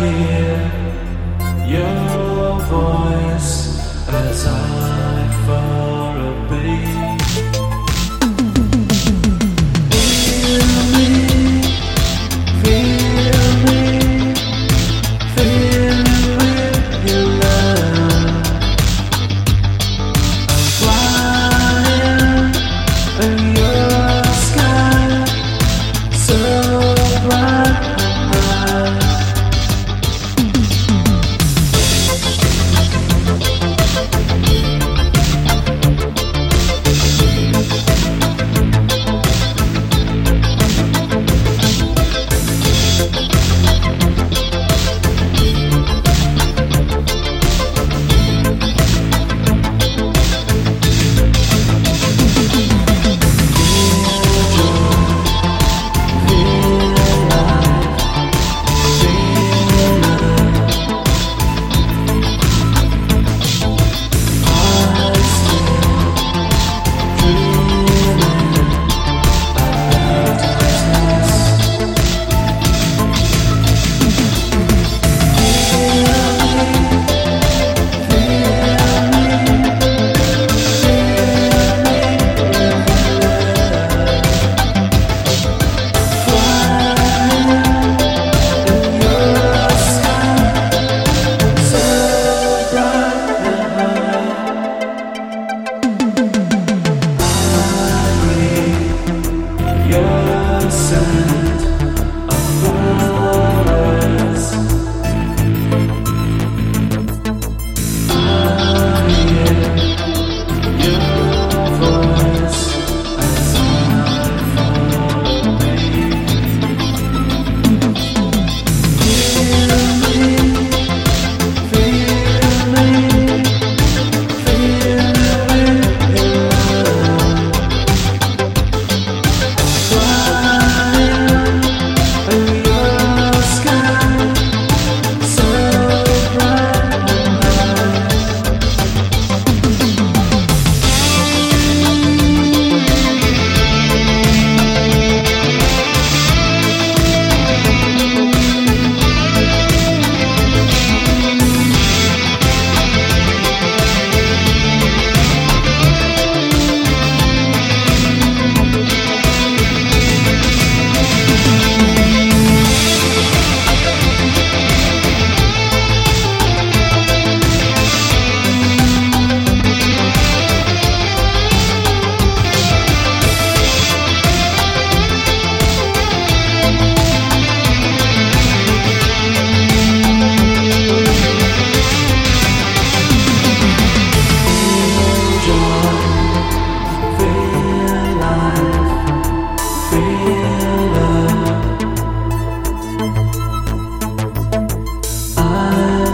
here. sun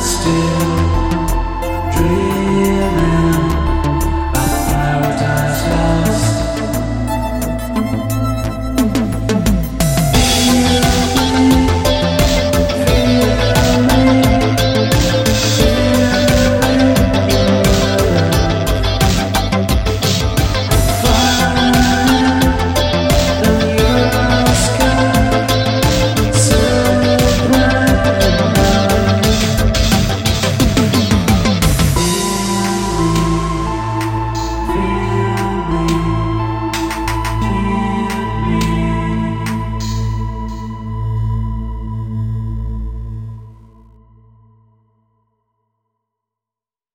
still